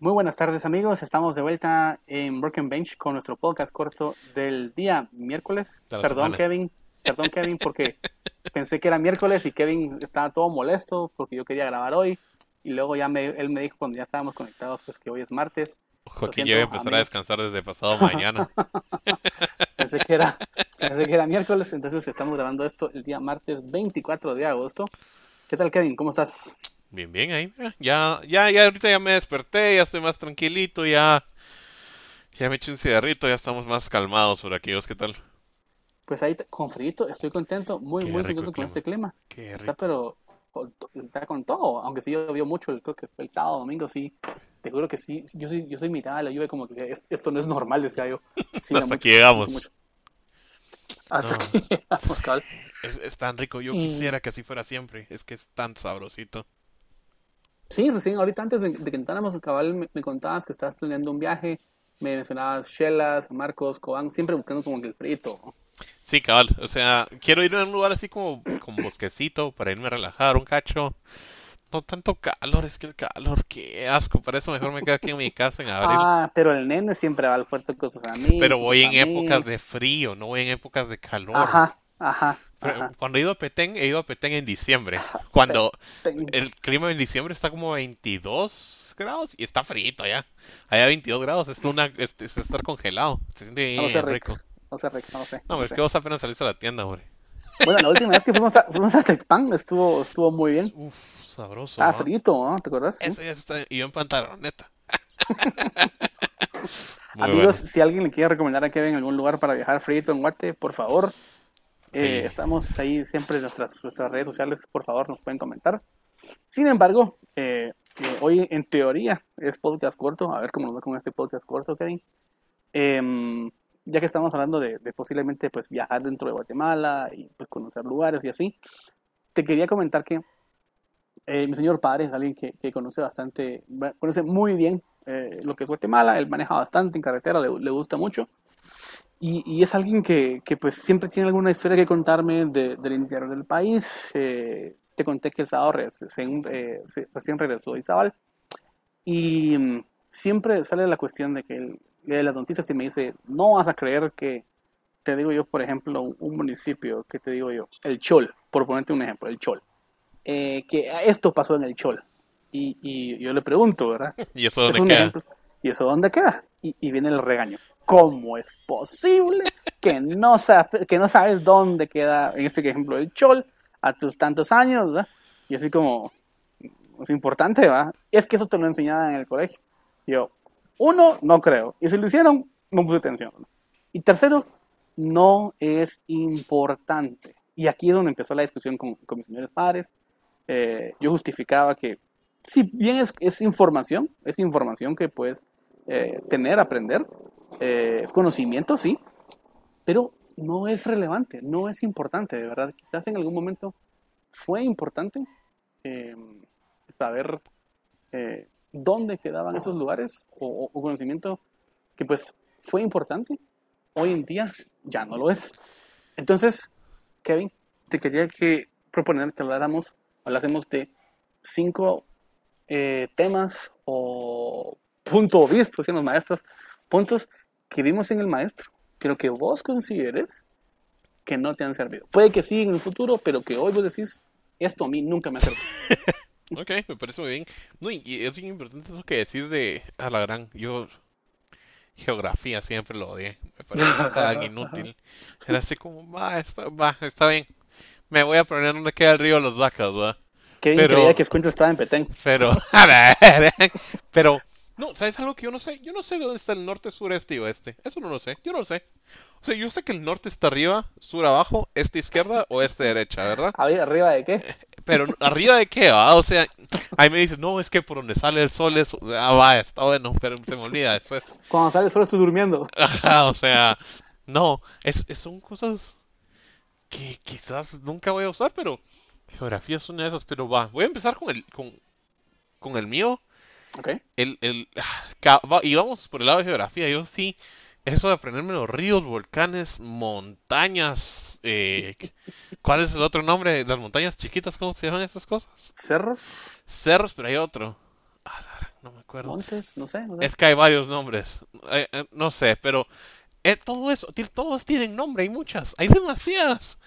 Muy buenas tardes amigos, estamos de vuelta en Broken Bench con nuestro podcast corto del día miércoles. Perdón semana. Kevin, perdón Kevin porque pensé que era miércoles y Kevin estaba todo molesto porque yo quería grabar hoy y luego ya me, él me dijo cuando ya estábamos conectados pues que hoy es martes. Joaquín siento, ya voy a empezar a descansar desde pasado mañana. Pensé que era, pensé que era miércoles, entonces estamos grabando esto el día martes 24 de agosto. ¿Qué tal Kevin? ¿Cómo estás? Bien, bien, ahí. mira, Ya, ya, ya, ahorita ya me desperté, ya estoy más tranquilito, ya. Ya me eché un cigarrito, ya estamos más calmados por aquí. ¿Vos qué tal? Pues ahí con frío, estoy contento, muy Qué muy contento con este clima. Qué Está rico. pero con to- está con todo, aunque sí llovió mucho, creo que fue el sábado, domingo, sí. Te juro que sí, yo soy, yo soy mirada a la lluvia como que es- esto no es normal, decía yo. Sí, Hasta mucho, aquí llegamos. mucho, mucho. Hasta No. que llegamos. Es, es tan rico, yo quisiera que así fuera siempre. Es que es tan sabrosito. Sí, recién ahorita antes de, de que entráramos, cabal, me, me contabas que estabas planeando un viaje, me mencionabas Shellas, Marcos, Cobán, siempre buscando como que el frito. Sí, cabal. O sea, quiero ir a un lugar así como con bosquecito para irme a relajar un cacho. No tanto calor, es que el calor, qué asco. Para eso mejor me quedo aquí en mi casa en abril. Ah, pero el nene siempre va al fuerte con sus amigos. Pero voy en épocas de frío, no voy en épocas de calor. Ajá, ajá, ajá. Cuando he ido a Petén, he ido a Petén en diciembre. Cuando el clima en diciembre está como a 22 grados y está frito allá. Allá 22 grados es una es, es estar congelado. Se siente No sé, rico. No sé, Rick, no sé. No, no pero es sé. que vos apenas saliste a la tienda, hombre. Bueno, la última vez que fuimos a, fuimos a Tecpan estuvo, estuvo muy bien. Uf, sabroso. ¿no? frito, ¿no? ¿Te acuerdas? Eso ya está. Y yo en pantaloneta. Amigos, bueno. si alguien le quiere recomendar a Kevin algún lugar para viajar frito en Guate, por favor. Eh, Sí. Estamos ahí siempre en nuestras, nuestras redes sociales, por favor, nos pueden comentar. Sin embargo, eh, eh, hoy en teoría es podcast corto, a ver cómo nos va con este podcast corto, Kevin. Em, ya que estamos hablando de, de posiblemente pues viajar dentro de Guatemala y pues conocer lugares y así, te quería comentar que mi señor padre es alguien que, que conoce bastante, ba- conoce muy bien lo que es Guatemala, él maneja bastante en carretera, le, le gusta mucho. Y, y es alguien que, que, pues siempre tiene alguna historia que contarme de- del interior del país. Eh, te conté que el sábado recién, eh, recién regresó de Izabal. Y mm, siempre sale la cuestión de que él lee las noticias y me dice, no vas a creer que, te digo yo, por ejemplo, un, un municipio, que te digo yo, el Chol, por ponerte un ejemplo, el Chol. Eh, que esto pasó en el Chol. Y, y yo le pregunto, ¿verdad? ¿Y eso Es dónde un queda? ejemplo. ¿Y eso dónde queda? Y, y viene el regaño. ¿Cómo es posible que no, sa- que no sabes dónde queda, en este ejemplo, el Chol, a tus tantos años, ¿verdad? Y así como, es importante, ¿verdad? Es que eso te lo enseñaban en el colegio. Y yo, uno, no creo. Y si lo hicieron, no puse atención. ¿no? Y tercero, no es importante. Y aquí es donde empezó la discusión con, con mis señores padres. Eh, yo justificaba que si bien es, es información, es información que puedes eh, tener, aprender, eh, conocimiento, sí, pero no es relevante, no es importante, de verdad. Quizás en algún momento fue importante eh, saber eh, dónde quedaban esos lugares o, o- conocimiento que pues fue importante, hoy en día ya no lo es. Entonces, Kevin, te quería que proponer que habláramos, hablásemos de cinco temas o puntos vistos, decían los maestros, puntos que vimos en el maestro, pero que vos consideres que no te han servido. Puede que sí en el futuro, pero que hoy vos decís, esto a mí nunca me ha servido. Ok, me parece muy bien. No, y, y es bien importante eso que decís de a la gran. Yo geografía siempre lo odié. Me parece tan inútil. Era así como, va, está, va, está bien. Me voy a poner donde queda el río Los Vacas, ¿verdad? Kevin Pero- creía que Escuento estaba en Petén. Pero, a ver, pero, no, ¿sabes algo que yo no sé? Yo no sé dónde está el norte, sur, este y oeste. Eso no lo sé, yo no lo sé. O sea, yo sé que el norte está arriba, sur abajo, este izquierda, oeste derecha, ¿verdad? ¿arriba de qué? Pero arriba de qué va, o sea, ahí me dices, no, es que por donde sale el sol es, ah, va, está bueno, pero se me olvida, eso es, Cuando sale solo estoy durmiendo. ajá, o sea, no, es, es- son cosas que quizás nunca voy a usar, pero geografía es una de esas, pero va, voy a empezar con el, con, con el mío, ¿Ok? el, el, y vamos por el lado de geografía, yo sí, eso de aprenderme los ríos, volcanes, montañas, eh, ¿cuál es el otro nombre? de Las montañas chiquitas, ¿cómo se llaman esas cosas? ¿Cerros? Cerros, pero hay otro. Ah, no me acuerdo. Montes, no sé. No sé. Es que hay varios nombres. Eh, eh, no sé, pero eh, todo eso, todos tienen nombre, hay muchas, hay demasiadas.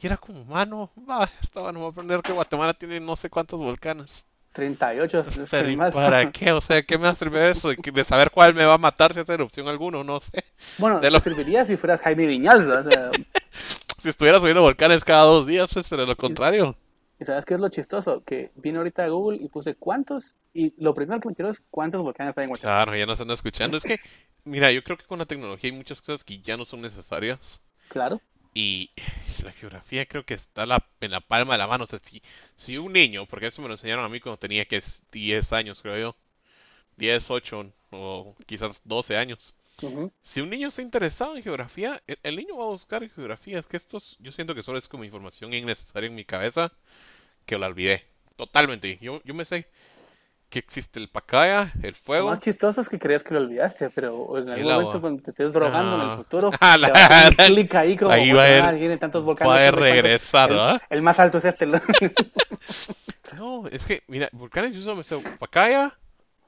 Y era como, mano, va, estaba no voy a aprender que Guatemala tiene no sé cuántos volcanes. 38 es- es Pero el ¿y más. para qué? O sea, ¿qué me va a servir eso? De, saber cuál me va a matar si hace erupción alguno, no sé. Bueno, de te lo- serviría si fueras Jaime ¿verdad? O sea, Si estuviera subiendo volcanes cada dos días, pues sería lo contrario. ¿Y sabes qué es lo chistoso? Que vine ahorita a Google y puse cuántos, y lo primero que me tiró es cuántos volcanes hay en Guatemala. Claro, ya nos andan escuchando. Es que, mira, yo creo que con la tecnología hay muchas cosas que ya no son necesarias. Claro. Y la geografía creo que está la- en la palma de la mano. O sea, si, si un niño, porque eso me lo enseñaron a mí cuando tenía que es 10 años, creo yo. 10, 8 o quizás 12 años. Si un niño está interesado en geografía, el, el niño va a buscar geografía. Es que estos, yo siento que solo es como información innecesaria en mi cabeza que la olvidé. Totalmente. Yo, yo me sé que existe el pacaya, el Lo fuego. más chistoso es que creías que lo olvidaste, pero en algún El momento cuando te estés drogando en No. el futuro, Ah, te la- vas a hacer un clic ahí como Ahí va a ir- tantos volcanes. Va a no regresar, el, ¿verdad? el más alto es este. ¿no? No, es que, mira, volcanes yo solo me sé Pacaya,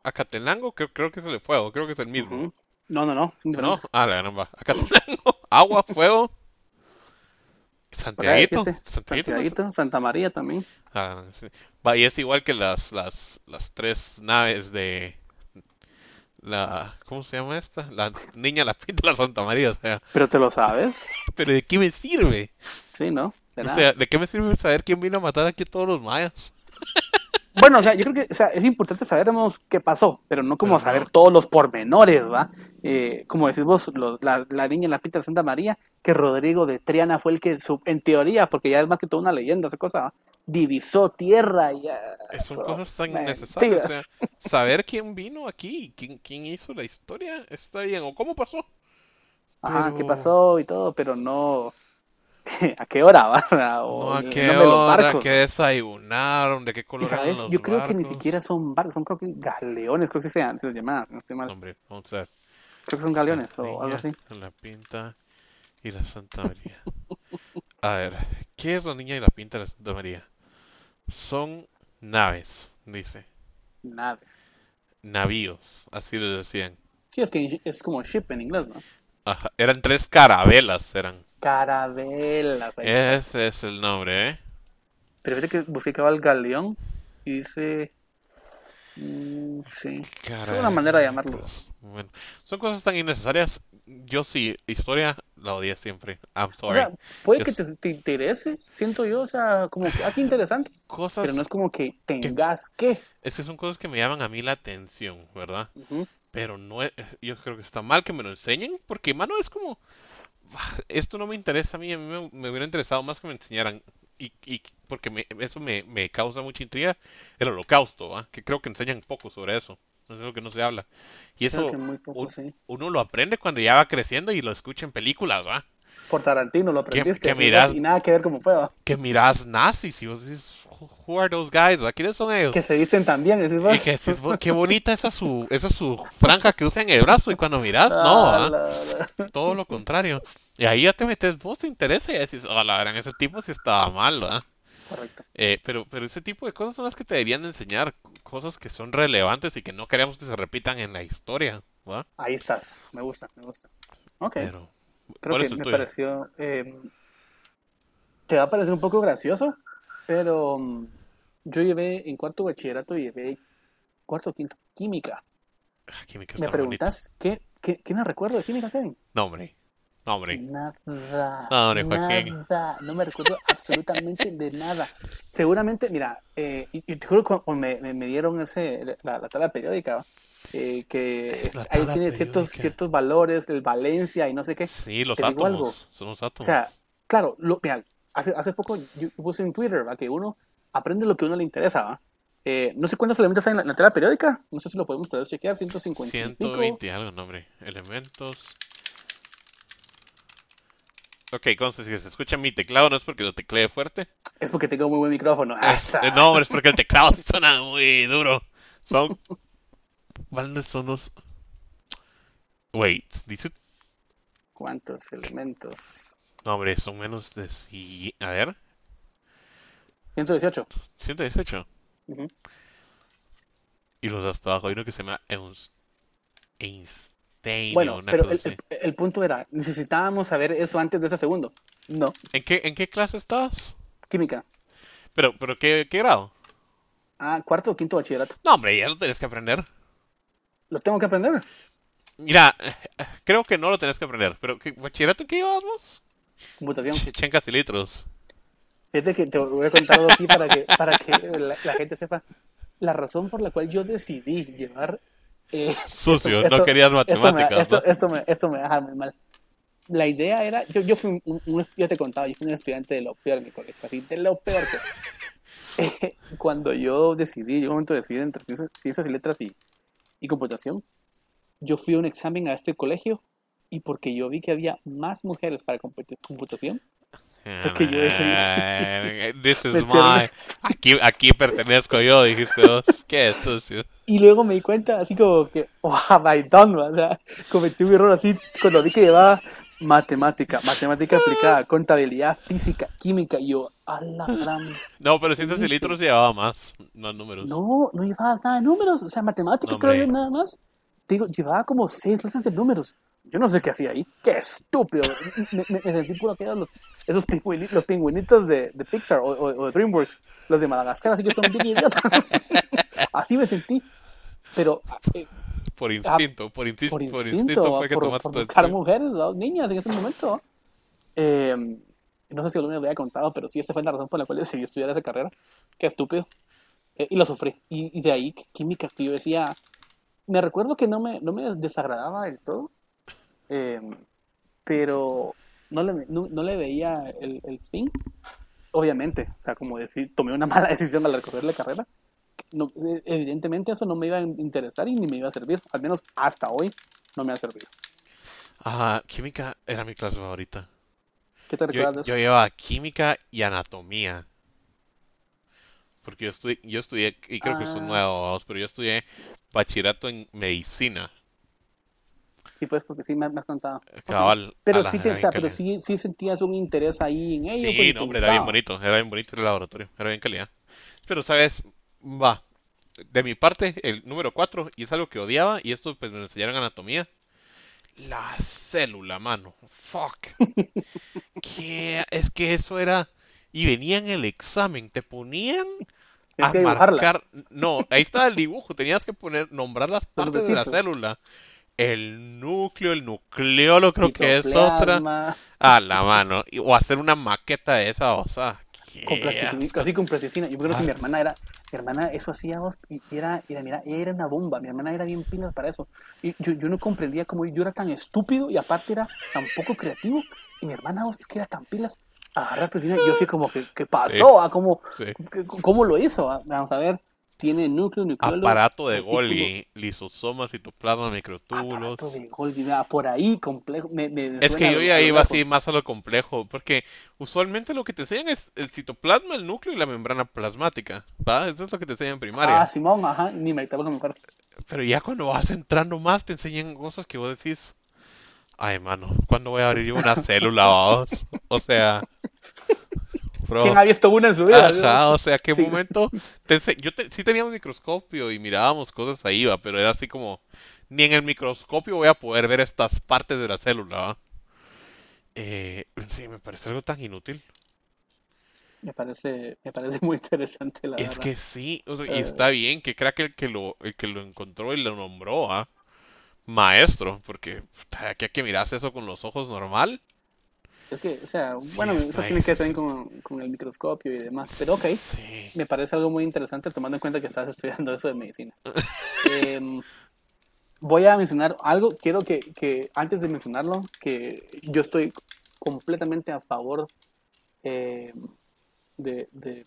Acatenango, creo, creo que es el de fuego, creo que es el mismo. Ujú. No, no, no. ¿No? Ah, la caramba. Acatenango, agua, fuego. Santiaguito. Dijiste, Santiaguito. Santiaguito, Santa María también. Ah, sí. Va, y es igual que las, las, las tres naves de la, ¿cómo se llama esta? La niña la pinta la Santa María, o sea, Pero te lo sabes. pero ¿de qué me sirve? Sí, ¿no? De O sea, ¿de qué me sirve saber quién vino a matar aquí a todos los mayas? Bueno, o sea, yo creo que o sea, es importante sabernos qué pasó, pero no como Pero no. saber todos los pormenores, ¿va? Eh, como decís vos, los- la, la niña en la pita de Santa María, que Rodrigo de Triana fue el que, su- en teoría, porque ya es más que toda una leyenda, esa cosa, ¿va? divisó tierra y... ah, Son cosas tan innecesarias. O sea, saber quién vino aquí, quién, quién hizo la historia, está bien. O cómo pasó. Ajá, pero- qué pasó y todo, pero no... ¿A qué hora va? O No, a qué de los hora, qué desayunaron, de qué color eran sabes, los yo creo que ni siquiera son barcos, son creo que galeones, creo que se, se les llama, no estoy mal. Hombre, vamos a ver. Creo que son galeones La o algo así. La pinta y la Santa María. A ver, ¿qué es la niña y la pinta y la Santa María? Son naves, dice. Naves. Navíos, así le decían. Sí, es que es como ship en inglés, ¿no? Ajá, eran tres carabelas, eran. Carabelas. ahí. Ese es el nombre, ¿eh? Pero fíjate que busqué cabal galeón y dice... mm, sí. Es una manera de llamarlo. Bueno, son cosas tan innecesarias. Yo sí, historia la odié siempre. I'm O sorry. sea, puede que Yo- te, te interese, siento yo, o sea, como que, ah, qué interesante, Cosas, pero no es como que tengas que. es que son cosas que me llaman a mí la atención, ¿verdad? Ujú. Pero no es- yo creo que está mal que me lo enseñen, porque mano es como, "Ah, esto no me interesa a mí, a mí me, me hubiera interesado más que me enseñaran, y, y porque me- eso me, me causa mucha intriga, el holocausto, ¿va? Que creo que enseñan poco sobre eso, no es lo que no se habla. Y Creo eso que muy poco, un- sí. uno lo aprende cuando ya va creciendo y lo escucha en películas, ¿va? Por Tarantino lo aprendiste. que miras- Y nada que ver cómo fue, ¿va? Que miras nazis y vos dices, who are those guys, ¿va? ¿Quiénes son ellos? Que se visten también, vos. Y que decís, "Bo- qué bonita esa su, esa su franja que usa en el brazo y cuando miras, no, Ah, la- la- todo lo contrario. Y ahí ya te metes vos, te interesa y decís, oh, la verdad, ese tipo sí estaba mal, ¿verdad? Correcto. Eh, pero, pero ese tipo de cosas son las que te deberían enseñar, cosas que son relevantes y que no queremos que se repitan en la historia, ¿verdad? Ahí estás, me gusta, me gusta. Ok, Pero, creo ¿cuál que es me tuyo? pareció... eh, te va a parecer un poco gracioso, pero mm, yo llevé en cuarto bachillerato, llevé cuarto o quinto, química. ah, química ¿Me preguntas qué, qué, qué me recuerdo de química, Kevin? No, hombre. No, hombre. Nada. No, hombre, Joaquín. Nada. No me recuerdo absolutamente de nada. Seguramente, mira, eh, y, y te juro que cuando me, me- me dieron ese, la, la tabla periódica, eh, que ahí tiene ciertos, periódica. ciertos valores, el Valencia y no sé qué. Sí, los digo algo. átomos. Son los O átomos. sea, claro, lo, mira, hace, hace poco yo puse en Twitter que uno aprende lo que a uno le interesa. ¿va? Eh, no sé cuántos elementos hay en la, en la tabla periódica, no sé si lo podemos ustedes chequear, 150 y pico. 120 y algo, no, hombre. Elementos. Ok, entonces si se escucha mi teclado no es porque lo teclee fuerte. Es porque tengo muy buen micrófono. Es- Ah, eh, no, es porque el teclado sí suena muy duro. Son. ¿Cuáles son los.? Wait, dice. ¿Cuántos elementos? No, hombre, son menos de. A ver, 118. 118. Ujú. Y los de hasta abajo, hay uno que se llama Einstein Bueno, una pero cosa el, el- el punto era, necesitábamos saber eso antes de ese segundo. No, ¿En qué, en qué clase estás? química. Pero, pero ¿qué, qué grado? Ah, cuarto o quinto bachillerato. No, hombre, ya lo tenés que aprender. Lo tengo que aprender. Mira, creo que no lo tenés que aprender, pero ¿qué, ¿bachillerato en qué llevas vos? Computación. Ch- Chencas y litros. Fíjate que te voy a contar algo aquí para que, para que la, la gente sepa. La razón por la cual yo decidí llevar... eh, Sucio, esto- no querías esto me, matemáticas, esto, ¿no? esto me, esto me deja muy mal. La idea era, yo, yo fui un, un- yo te contaba, yo fui un estudiante de lo peor en mi colegio, así, de lo peor que Eh, Cuando yo decidí, llegó un momento de decidir entre ciencias, y letras y, y computación, yo fui a un examen a este colegio y porque yo vi que había más mujeres para comput- computación, Fue que yo Eh, This is my... Aquí, aquí pertenezco yo, dijiste vos. Qué sucio. Y luego me di cuenta, así como que, oh, have I done? O sea, cometí un error así cuando vi que llevaba matemática, matemática aplicada, contabilidad, física, química. Y yo, a la gran. No, pero ciencias y dice? litros llevaba más, más números. No, no llevaba nada de números. O sea, matemática, No, creo yo, nada más. Digo, llevaba como seis clases de números. Yo no sé qué hacía ahí. Qué estúpido. Me, me- me sentí puro que los, esos pingüinitos, los pingüinitos de, de Pixar o, o- o de DreamWorks, los de Madagascar, así que son bien idiotas. así me sentí. Pero eh, Por instinto, por, insis- por por instinto, instinto fue que por, tomaste por todo buscar trip. mujeres, ¿no? niñas en ese momento. Eh, no sé si alguna vez lo había contado, pero sí, esa fue la razón por la cual decidí estudiar esa carrera. Qué estúpido. Eh, y lo sufrí. Y, y de ahí, química, que yo decía, me recuerdo que no me, no me desagradaba del todo, eh, pero no le, no, no le veía el, el fin. Obviamente, o sea, como decir, tomé una mala decisión al recorrer la carrera. No, eh, evidentemente eso no me iba a interesar y ni me iba a servir. Al menos hasta hoy no me ha servido. Ah, química era mi clase favorita. ¿Qué te Yo, recuerdas de eso? yo llevaba química y anatomía. Porque yo estudié, yo estudié, y creo que es un Ah. nuevo, pero yo estudié bachillerato en medicina. Sí, pues, porque sí me, me has contado. Cabal, Pero sí, te, o sea, pero sí, sí sentías un interés ahí en ello. Sí, pues, no, hombre, era bien bonito, era bien bonito el laboratorio, era bien calidad. Pero, ¿sabes? Va, de mi parte, el número 4, y es algo que odiaba, y esto pues me lo enseñaron en anatomía. La célula, mano. Fuck. ¿Qué? Es que eso era... Y venía en el examen, te ponían a que dibujarla. marcar... No, ahí estaba el dibujo, tenías que poner, nombrar las partes de la célula. El núcleo, el nucleolo creo que es otra. A la mano. O hacer una maqueta de esa, o sea. Con plasticina, así con plasticina. Yo creo que Ah. mi hermana era, mi hermana eso hacíamos y era, era, mira, ella era una bomba. Mi hermana era bien pilas para eso. Y yo, yo no comprendía cómo yo era tan estúpido y aparte era tan poco creativo. Y mi hermana vos, es que era tan pilas. Agarrar plasticina y yo así como, ¿qué, qué pasó? ah? ¿Cómo, Sí. ¿Cómo lo hizo? ah? Vamos a ver. Tiene núcleo, nucleolo. Aparato de Golgi, lisosoma, citoplasma, microtúbulos. aparato de Golgi, por ahí complejo. Me, me Es que yo ya iba así más a lo complejo, porque usualmente lo que te enseñan es el citoplasma, el núcleo y la membrana plasmática, ¿va? Eso es lo que te enseñan en primaria. Ah, Simón, ajá, ni me estaba cuarto. Pero ya cuando vas entrando más te enseñan cosas que vos decís, ay mano, ¿cuándo voy a abrir yo una célula, vamos? O sea, bro, ¿Quién ha visto una en su vida? ajá, o sea, ¿qué Sí. momento? Yo te- sí teníamos microscopio y mirábamos cosas ahí, va, pero era así como, ni en el microscopio voy a poder ver estas partes de la célula, ¿va? Eh, sí, me parece algo tan inútil. Me parece, me parece muy interesante, la Es verdad. que sí, o sea, y Eh. está bien que crea que el que lo, el que lo encontró y lo nombró, ¿ah? Maestro, porque puta, que que miras eso con los ojos normal. Es que, o sea, Sí, bueno, eso tiene que ver también con, con el microscopio y demás. Pero ok, Sí. me parece algo muy interesante tomando en cuenta que estás estudiando eso de medicina. Em, voy a mencionar algo, quiero que, que antes de mencionarlo, que yo estoy completamente a favor em, de, de,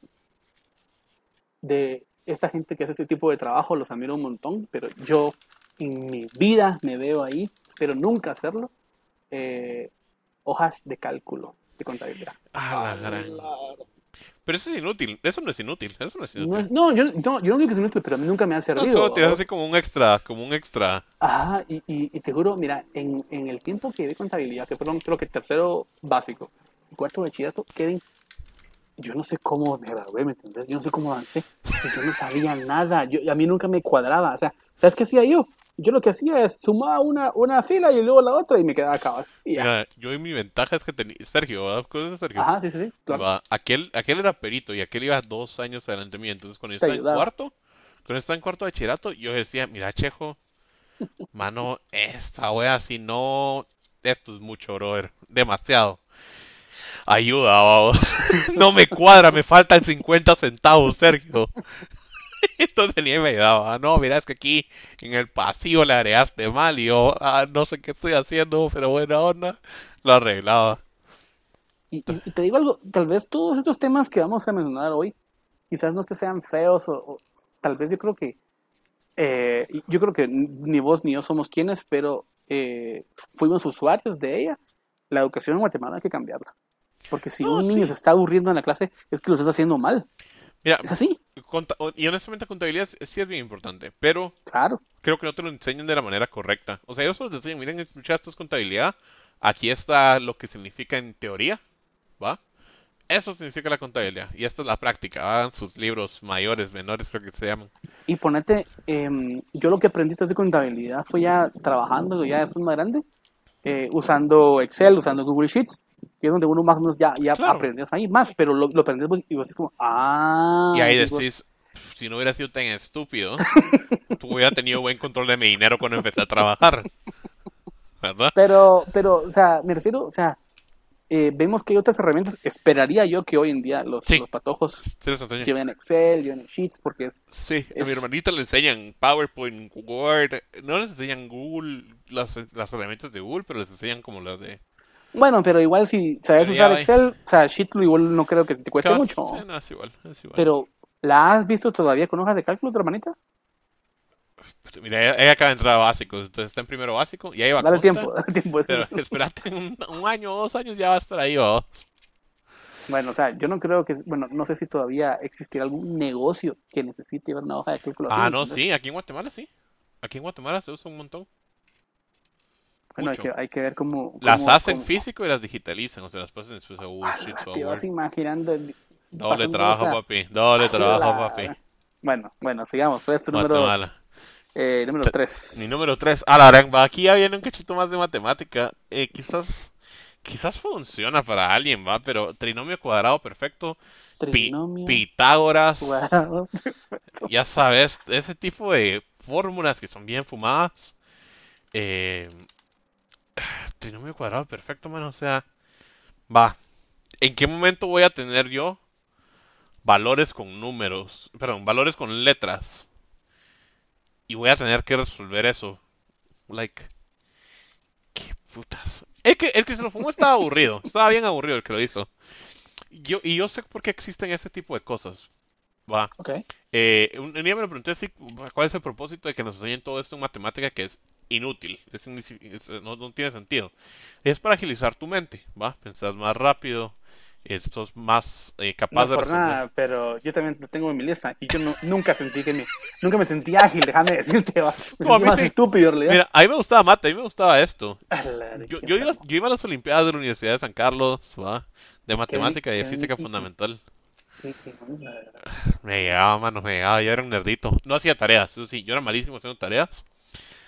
de esta gente que hace este tipo de trabajo, los admiro un montón, pero yo en mi vida me veo ahí, espero nunca hacerlo. eh, hojas de cálculo de contabilidad. Ah, la gran. Pero eso es inútil, eso no es inútil, eso no es inútil. No, es- no, yo, no, yo no digo que es inútil, pero a mí nunca me ha No, servido. solo te así como un extra, como un extra. Ajá, y, y, y te juro, mira, en, en el tiempo que vi contabilidad, que fueron creo que tercero básico cuarto de bachillerato, Kevin, yo no sé cómo me gradué, ¿me entiendes? Yo no sé cómo avancé. Yo no sabía nada. Yo, a mí nunca me cuadraba. O sea, ¿sabes qué hacía yo? Yo lo que hacía es sumaba una, una fila y luego la otra y me quedaba acabado. Mira, yo y mi ventaja es que tenía. Sergio, ¿verdad? ¿Conoces a Sergio? Ajá, sí, sí, sí. claro. Aquel, aquel era perito y aquel iba dos años adelante mío. Entonces, cuando yo estaba en cuarto, cuando estaba en cuarto de bachillerato, yo decía, mira, Chejo, mano, esta wea, si no, esto es mucho, brother, demasiado. Ayuda, vamos. No me cuadra, me faltan 50 centavos, Sergio. Entonces ni me ayudaba. No, mira, es que aquí en el pasillo le agregaste mal y yo, ah, no sé qué estoy haciendo, pero buena onda, lo arreglaba. Y, te digo algo, tal vez todos estos temas que vamos a mencionar hoy, quizás no es que sean feos o, o tal vez yo creo que, eh, yo creo que ni vos ni yo somos quienes, pero eh, fuimos usuarios de ella. La educación en Guatemala hay que cambiarla. Porque si No, un niño sí. se está aburriendo en la clase, es que lo estás haciendo mal. Mira, Es así, y honestamente contabilidad sí es bien importante, pero claro. creo que no te lo enseñan de la manera correcta. O sea, ellos solo te enseñan, miren, escucha, esto es contabilidad, aquí está lo que significa en teoría, ¿va? Eso significa la contabilidad, y esta es la práctica, hagan sus libros mayores, menores, creo que se llaman. Y ponete, em, yo lo que aprendí de contabilidad fue ya trabajando, ya es más grande, eh, usando Excel, usando Google Sheets, que es donde uno más o menos ya, ya Claro. aprendes ahí más, pero lo, lo aprendes y vos es como, ah. Y ahí decís, si no hubiera sido tan estúpido, tú hubiera tenido buen control de mi dinero cuando empecé a trabajar. ¿Verdad? Pero, pero, o sea, me refiero, o sea, eh, vemos que hay otras herramientas, esperaría yo que hoy en día los, Sí. los patojos Sí, lleven Excel, lleven Sheets, porque es, Sí, a Es- mi hermanita le enseñan PowerPoint, Word, no les enseñan Google, las, las herramientas de Google, pero les enseñan como las de... bueno, pero igual si sabes usar. Excel, o sea, Sheets igual no creo que te cueste Claro, mucho. sí, no, es igual, es igual. Pero, ¿la has visto todavía con hojas de cálculo, tu hermanita? Mira, ella, acaba de entrar a básico, entonces está en primero básico, y ahí va Dale conta, tiempo, dale tiempo. Pero espérate, un, un año o dos años ya va a estar ahí, ¿va? Bueno, o sea, yo no creo que, bueno, no sé si todavía existirá algún negocio que necesite una hoja de cálculo así, Ah, no, entonces, sí, aquí en Guatemala sí. Aquí en Guatemala se usa un montón. Bueno, hay que, hay que ver cómo... Las hacen cómo- físico y las digitalizan, o sea, las pasan en sus Google Ah, Sheets o te vas imaginando... Doble trabajo, esa- papi, doble trabajo, la- papi. Bueno, bueno, sigamos. ¿Cuál es tu número, eh, número Te- 3? Mi número 3. Ah, la gran, aquí ya viene un cachito más de matemática. Eh, quizás, quizás funciona para alguien, va, pero trinomio cuadrado perfecto, pi- Trinomio. Pitágoras, cuadrado. ya sabes, ese tipo de fórmulas que son bien fumadas. Eh, trinomio cuadrado perfecto, mano, o sea, va. ¿En qué momento voy a tener yo valores con números, perdón, valores con letras? Y voy a tener que resolver eso. Like, qué putas. El que, el que se lo fumó estaba aburrido, estaba bien aburrido el que lo hizo. Yo, y yo sé por qué existen ese tipo de cosas. Va. ok. Eh, un, día me lo pregunté si, cuál es el propósito de que nos enseñen todo esto en matemática que es inútil, es inici- es- no, no tiene sentido. Es para agilizar tu mente, ¿va? Pensás más rápido, estás más eh, No capaz es de por resolver. nada, pero yo también lo tengo en mi lista y yo no- nunca sentí que me, nunca me sentí ágil, déjame decirte, va. Me No, sentí más estúpido en realidad. Mira, a mí me gustaba mate, a mí me gustaba esto. Yo, qué yo, iba, enfermo. yo iba a las Olimpiadas de la Universidad de San Carlos, ¿va? De matemática y de qué física bonito. fundamental. Qué- qué. Me llegaba, mano, me llegaba, yo era un nerdito. No hacía tareas, eso sí, yo era malísimo haciendo tareas.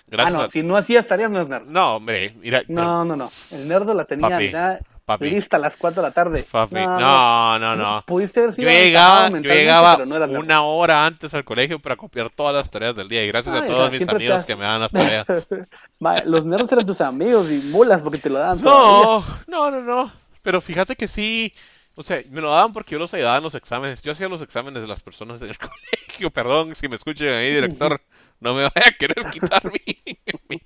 Ah, Gracias no, a... si no hacías tareas no es nerd. No, hombre, mira, No, no, no. El nerdo la tenía Papi, mira, papi. lista a las 4 de la tarde. papi, no, no, no. Pudiste haber Yo sido llegaba, aventajado yo llegaba pero no nerd. una hora antes al colegio para copiar todas las tareas del día y gracias Ay, a todos mis amigos has- que me dan las tareas. Los nerds eran tus amigos y mulas porque te lo daban. No, no, no, no. Pero fíjate que sí, o sea, me lo daban porque yo los ayudaba en los exámenes. Yo hacía los exámenes de las personas en el colegio. Perdón si me escuchan ahí, director. No me vaya a querer quitar mi, mi,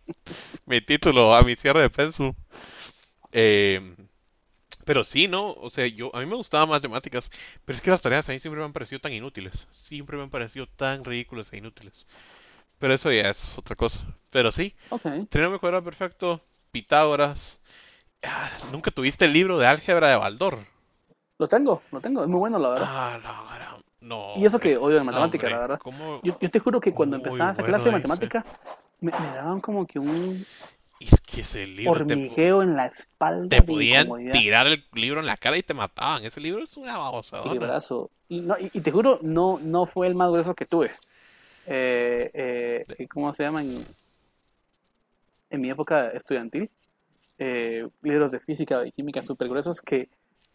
mi título a mi cierre de pensu. Eh, pero sí, ¿no? O sea, yo, a mí me gustaban matemáticas, pero es que las tareas a mí siempre me han parecido tan inútiles. Siempre me han parecido tan ridículas e inútiles. Pero eso ya es otra cosa. Pero sí, Ok. trinomio cuadrado perfecto, Pitágoras. Ah, Nunca tuviste el libro de álgebra de Baldor. Lo tengo, lo tengo. Es muy bueno, la verdad. Ah, no, no. y eso que odio de matemática, la verdad. Yo, yo te juro que cuando Muy empezaba esa clase de matemática, me, me daban como que un, es que ese libro te, hormigueo en la espalda. te podían tirar el libro en la cara y te mataban. Ese libro es una brazo. Y, no, y, y te juro, no, no fue el más grueso que tuve. Eh, eh, ¿Cómo se llama? En, en mi época estudiantil, eh, libros de física y química súper gruesos que,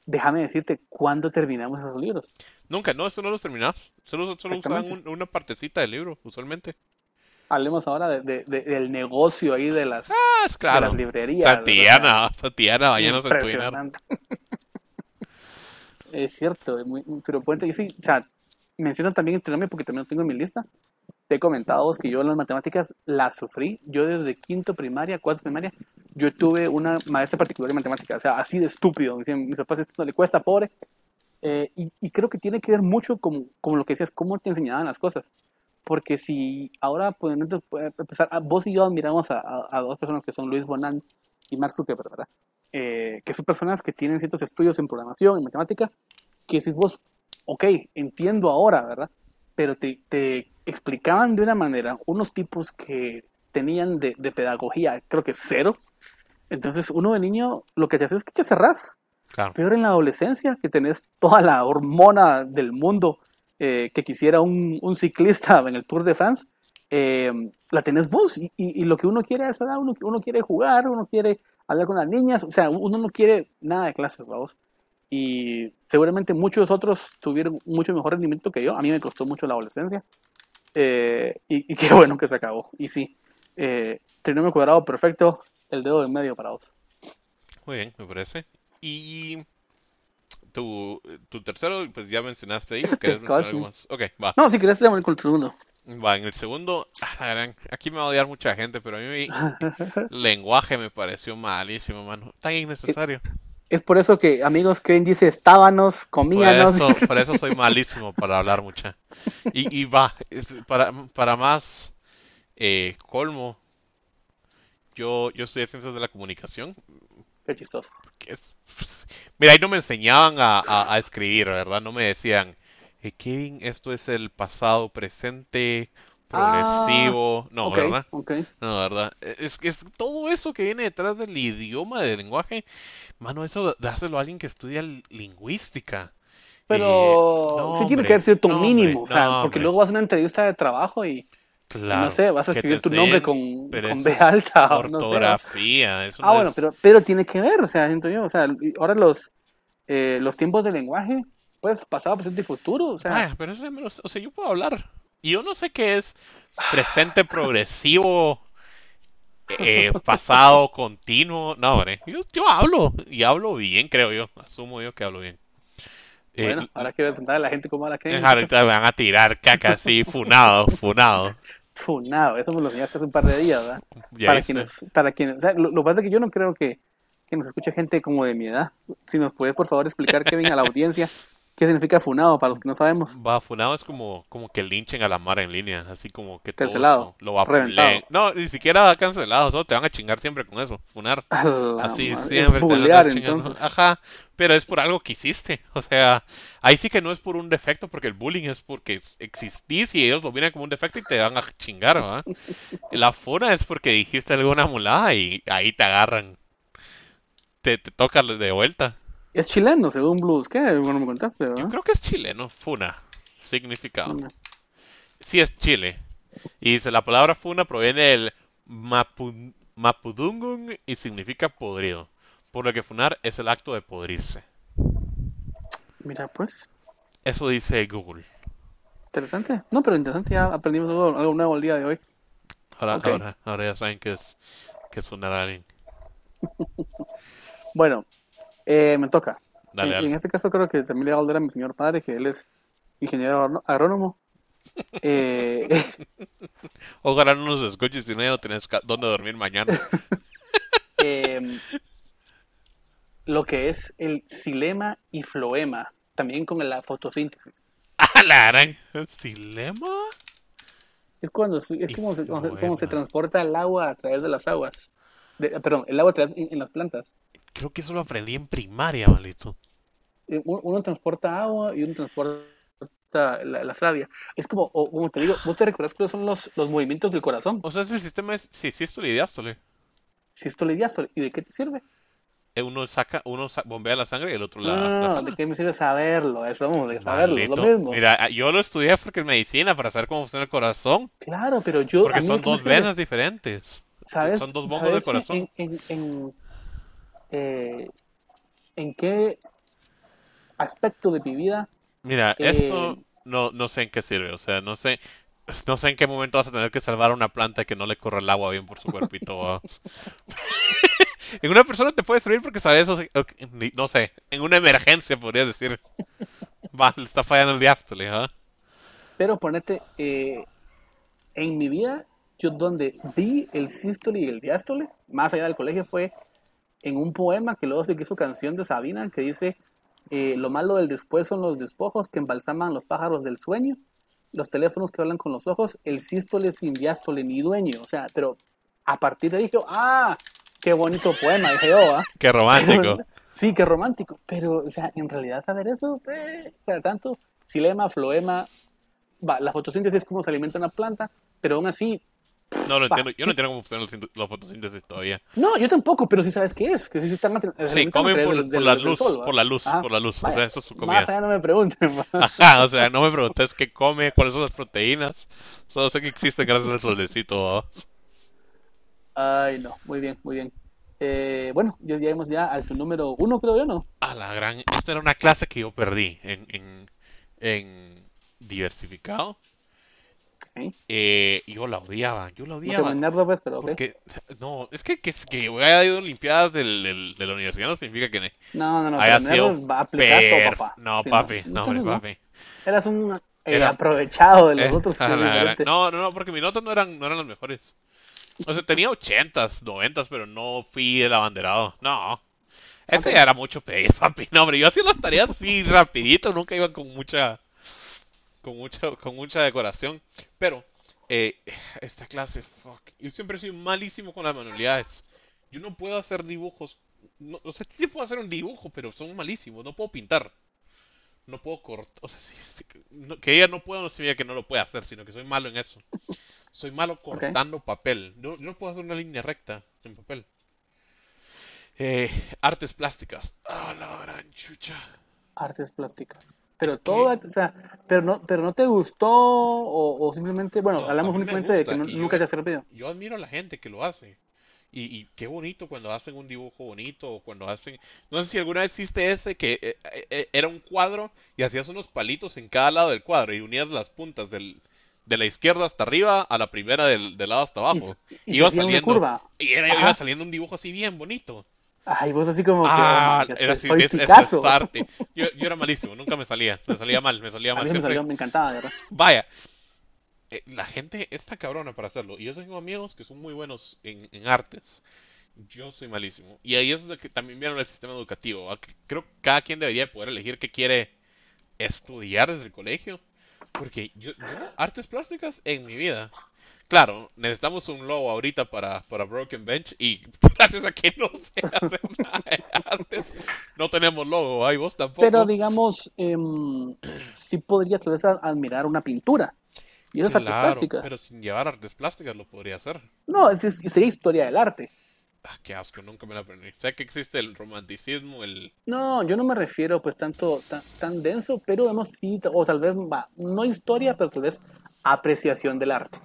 déjame decirte, ¿cuándo terminamos esos libros? Nunca, no, eso no lo terminabas. Solo, solo usaban un- una partecita del libro, usualmente. Hablemos ahora de, de- de- del negocio ahí de las, Ah, de las librerías. vayanos en tu dinero. Impresionante. Es cierto, es muy, muy- pero ponte, yo sí, o sea, menciono también entrenarme porque también lo tengo en mi lista. Te he comentado que yo en las matemáticas las sufrí. Yo desde quinto primaria, cuarto primaria, yo tuve una maestra particular de matemáticas, o sea, así de estúpido. Dicen, mis papás, esto no le cuesta, pobre. Eh, y, y creo que tiene que ver mucho con, con lo que decías, cómo te enseñaban las cosas. Porque si ahora podemos empezar, a- vos y yo admiramos a, a- a dos personas que son Luis Bonan y Mark Zuckerberg, ¿verdad? Eh, que son personas que tienen ciertos estudios en programación, en matemática, que decís vos, ok, entiendo ahora, ¿verdad? Pero te, te explicaban de una manera unos tipos que tenían de, de pedagogía, creo que cero. Entonces, uno de niño, lo que te hace es que te cerrás. Claro. Peor en la adolescencia, que tenés toda la hormona del mundo eh, que quisiera un, un ciclista en el Tour de France, eh, la tenés vos. Y, y- y lo que uno quiere a esa edad, uno, uno quiere jugar, uno quiere hablar con las niñas, o sea, uno no quiere nada de clases, vamos. Y seguramente muchos otros tuvieron mucho mejor rendimiento que yo. A mí me costó mucho la adolescencia. Eh, y, y qué bueno que se acabó. Y sí, eh, trinomio cuadrado perfecto, el dedo de medio para vos. Muy bien, me parece. Y tu, tu tercero, pues ya mencionaste ahí, Ese ¿o querés es mencionar Calvin. algo más? Ok, va. No, si querés, te con el segundo. Va, en el segundo, ah, aquí me va a odiar mucha gente, pero a mí lenguaje me pareció malísimo, mano. Tan innecesario. Es por eso que, amigos, Kevin dice estábanos, Por comíanos. eso, por eso soy malísimo para hablar mucha. Y, y va, para, para más eh, colmo, yo, yo estudié ciencias de la comunicación, Qué chistoso. que es... Mira, ahí no me enseñaban a, a- a escribir, ¿verdad? No me decían, eh, Kevin, esto es el pasado presente progresivo. no, Ah, ok, ¿verdad? ok. No, ¿verdad? Es que es todo eso que viene detrás del idioma, del lenguaje, mano, eso dáselo a alguien que estudia li- lingüística. Pero Eh, no, sí tiene que haber cierto no, mínimo, hombre, o sea, no, porque hombre. luego vas a una entrevista de trabajo y, Claro, no sé, vas a escribir tu nombre con, con B alta o no sé. ortografía, eso Ah, no bueno, es- pero, pero tiene que ver, o sea, siento yo, o sea, ahora los, eh, los tiempos del lenguaje, pues pasado, presente y futuro, o sea, Vaya, pero eso o sea, yo puedo hablar. Y yo no sé qué es presente progresivo, eh, pasado continuo. No, hombre, yo, yo hablo y hablo bien, creo yo. Asumo yo que hablo bien. Eh, bueno, ahora quiero preguntarle a la gente cómo habla Kevin. ahorita me van a tirar caca así, funado, funado. Funado, eso me lo enseñaste hace un par de días, ¿verdad? Ya para quienes, para quienes, o sea, lo, lo que pasa es que yo no creo que, que nos escuche gente como de mi edad. Si nos puedes, por favor, explicar, Kevin, a la audiencia, qué significa funado, para los que no sabemos. Va, funado es como, como que linchen a la mar en línea, así como que todo Cancelado, eso lo va a reventado. le- No, ni siquiera cancelado, solo te van a chingar siempre con eso, funar. Así madre, siempre es te van a. Ajá, pero es por algo que hiciste. O sea, ahí sí que no es por un defecto, porque el bullying es porque existís y ellos lo miran como un defecto y te van a chingar, ¿va? La funa es porque dijiste alguna mulada y ahí te agarran. Te, te toca de vuelta. Es chileno, según Blues. ¿Qué? Bueno, me contaste, Yo ¿verdad? creo que es chileno, funa. Significado. Funa. Sí es Chile. Y dice, la palabra funa proviene del mapu- mapudungun y significa podrido. Por lo que funar es el acto de podrirse. Mira, pues, Eso dice Google. interesante. No, pero interesante, ya aprendimos algo, algo nuevo el día de hoy. Ahora, Ok. ahora, ahora ya saben que es, que es funar a alguien. Bueno, eh, me toca. Dale, en, este caso creo que también le voy a hablar a mi señor padre, que él es ingeniero agrónomo. Eh, Ojalá no nos escuches si no ya no tenés dónde dormir mañana. em, lo que es el xilema y floema, también con la fotosíntesis. ¡Ah, la gran! ¿Silema? Es cuando es Y como se, como se- transporta el agua a través de las aguas. De- perdón, el agua a través en, en las plantas. Creo que eso lo aprendí en primaria, maldito. Eh, un- Uno transporta agua y uno transporta la, la savia. Es como, o, como te digo, ¿vos te recuerdas cuáles son los, los movimientos del corazón? O sea, ese sistema es... Sí, sí, esto y diástole. sístole y diástole. ¿Y de qué te sirve? Eh, Uno saca, uno sa- bombea la sangre y el otro la, No, no, no. ¿de qué me sirve saberlo? Eso, vamos, saberlo, es lo mismo. Mira, ah, yo lo estudié porque es medicina, para saber cómo funciona el corazón. Claro, pero yo... Porque son ¿de qué me dos venas diferentes. ¿Sabes? son dos bombos del ¿sabes corazón. En, en, en, eh, ¿en qué aspecto de mi vida Mira, Eh, esto no, no sé en qué sirve, o sea, no sé, no sé en qué momento vas a tener que salvar a una planta que no le corra el agua bien por su cuerpito. en una persona te puede servir porque sabes eso, no sé, en una emergencia podrías decir, va, le está fallando el diástole, ¿ah? Pero ponete, eh, en mi vida, yo donde vi el sístole y el diástole, más allá del colegio, fue en un poema que luego se hizo canción de Sabina, que dice, eh, lo malo del después son los despojos que embalsaman los pájaros del sueño, los teléfonos que hablan con los ojos, el sístole sin diástole ni dueño. O sea, pero a partir de ahí dije, ah, qué bonito poema, dije yo, ¿ah? Qué romántico. Sí, qué romántico. Pero, o sea, en realidad saber eso, eh, o sea, tanto xilema, floema, va, la fotosíntesis es cómo se alimenta una planta, pero aún así, No lo entiendo, yo no entiendo cómo funciona la sinto- la fotosíntesis todavía. no, yo tampoco, pero sí sabes qué es, que sí están Sí, comen por, del- por del- la del luz, por la luz, Ajá. por la luz, o sea, eso es su Más comida. allá no me pregunten. Ajá, o sea, no me preguntes qué come, cuáles son las proteínas, solo sé que existen gracias al solecito. Ay, no, muy bien, muy bien. Eh, bueno, ya llegamos ya al número uno, creo yo, ¿no? A la gran. Esta era una clase que yo perdí en, en, en diversificado. Ok. Eh, yo la odiaba, yo la No te odiaba. nerdo, pues, pero. Porque, no, es que, que, que haya ido Olimpiadas del, del- de la universidad no significa que No, no, no, haya sido va a aplicar todo, papá. No, Sí, papi, no, hombre, no. papi. Eras un eh, Era- aprovechado de los Eh, otros. que a es la gran- diferente. No, no, no, porque mis notas no eran, no eran las mejores. O sea, tenía ochentas, noventas, pero no fui el abanderado. No. Eso Ok. ya era mucho pedir, papi. No, hombre, yo hacía las tareas así rapidito, nunca iba con mucha, con mucha, con mucha decoración. Pero, eh, esta clase, fuck. Yo siempre he sido malísimo con las manualidades. Yo no puedo hacer dibujos. No, o sea, sí puedo hacer un dibujo, pero son malísimos. No puedo pintar. No puedo cortar. O sea, sí- sí que- no- que ella no pueda no significa que no lo pueda hacer, sino que soy malo en eso. Soy malo cortando papel. No, yo no puedo hacer una línea recta en papel. Eh, artes plásticas. Ah, la gran chucha. Artes plásticas. Pero Es que- todo, o sea, pero no, pero no te gustó o, o simplemente, bueno, No, hablamos únicamente de que no- y yo- nunca te has servido. Yo admiro a la gente que lo hace. Y, y qué bonito cuando hacen un dibujo bonito o cuando hacen... No sé si alguna vez hiciste ese que eh, eh, era un cuadro y hacías unos palitos en cada lado del cuadro y unías las puntas del, de la izquierda hasta arriba a la primera del, del lado hasta Y, abajo. y se Iba saliendo, curva. y era, iba saliendo un dibujo así bien bonito. Ay, vos así como que, Ah, God, era así, soy es- Picasso. es arte. Yo, yo era malísimo, nunca me salía, me salía mal, me salía A mal. mí se me salió, me encantaba, de verdad. vaya, eh, la gente está cabrona para hacerlo. Y yo tengo amigos que son muy buenos en, en artes. Yo soy malísimo. Y ahí es de que también viene el sistema educativo. ¿va? Que Creo que cada quien debería poder elegir qué quiere estudiar desde el colegio. Porque yo, yo artes plásticas en mi vida. Claro, necesitamos un logo ahorita para, para Broken Bench y gracias a que no sé hacer nada de artes, no tenemos logo, ahí vos tampoco. Pero digamos, em, sí podrías tal vez admirar una pintura. Y eso es artes Claro, plásticas. pero sin llevar artes plásticas lo podría hacer. No, es, es- sería historia del arte. Ah, qué asco, nunca me la aprendí. Sé que existe el romanticismo, el... No, yo no me refiero pues tanto tan, tan denso, pero vemos sí, o tal vez va, no historia, pero tal vez apreciación del arte.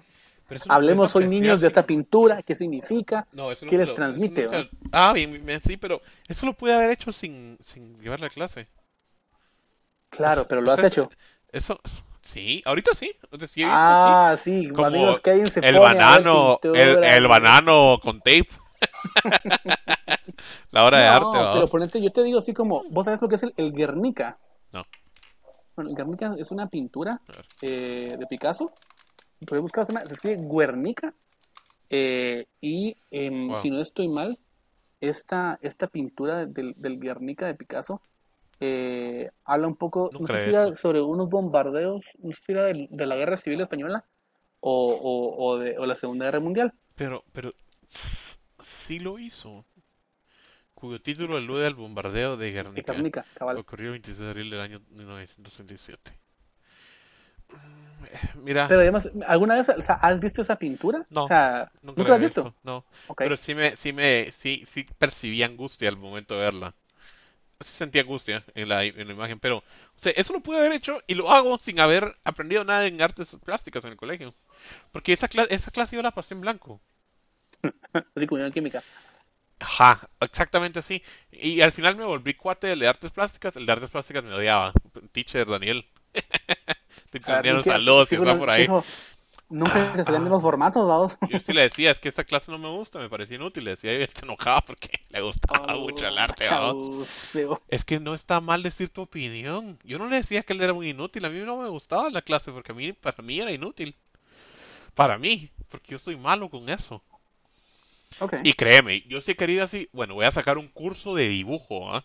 No Hablemos hoy niños de esta pintura, qué significa, No, eso ¿Qué nunca les lo- transmite, eso nunca- Ah, bien, bien, sí, pero eso lo pude haber hecho sin, sin llevar la clase. claro, pero lo has hecho. Eso, sí, ahorita sí. Visto, Ah, sí, sí. Como amigos, Kevin se el banano, el, pintura, el y- banano con tape. la hora de No, arte, ¿va? pero ponete, yo te digo así como, ¿vos sabes lo que es el, el Guernica? No. Bueno, el Guernica es una pintura eh, de Picasso. Puedes buscar, se llama- se escribe Guernica. eh, y Wow. si no estoy mal, esta, esta pintura del, del Guernica de Picasso eh, habla un poco, no Nunca sé la si he era visto. sobre unos bombardeos, no sé si era de, la Guerra Civil Española o, o, o de, o la Segunda Guerra Mundial. Pero, pero, sí lo hizo. Cuyo título alude al bombardeo de De Guernica. Guernica, cabal. Ocurrió el 26 de abril del año 1937. Mira, Pero además, ¿alguna vez o sea, has visto esa pintura? No, O sea, nunca ¿nunca la has visto? visto, no. Pero sí me, sí me, sí, sí percibí angustia al momento de verla. Sí sentí angustia en la, en la imagen, pero, o sea, eso lo pude haber hecho y lo hago sin haber aprendido nada en artes plásticas en el colegio. Porque esa clase, esa clase yo la pasé en blanco. En química. Ajá, exactamente así. Y al final me volví cuate el de artes plásticas. El de artes plásticas me odiaba. Teacher Daniel. Teacher Ah, saludos si sí, está por ahí. Nunca te salían de ah. los formatos, vamos. Yo sí le decía, es que esa clase no me gusta, me parecía inútil. Le decía y él se enojaba porque le gustaba mucho el arte. Cabuseo. Es que no está mal decir tu opinión. Yo no le decía que él era muy inútil. A mí no me gustaba la clase porque a mí, para mí era inútil. Para mí, porque yo soy malo con eso. Ok. Y créeme, yo sí he querido así, bueno, voy a sacar un curso de dibujo, ¿ah?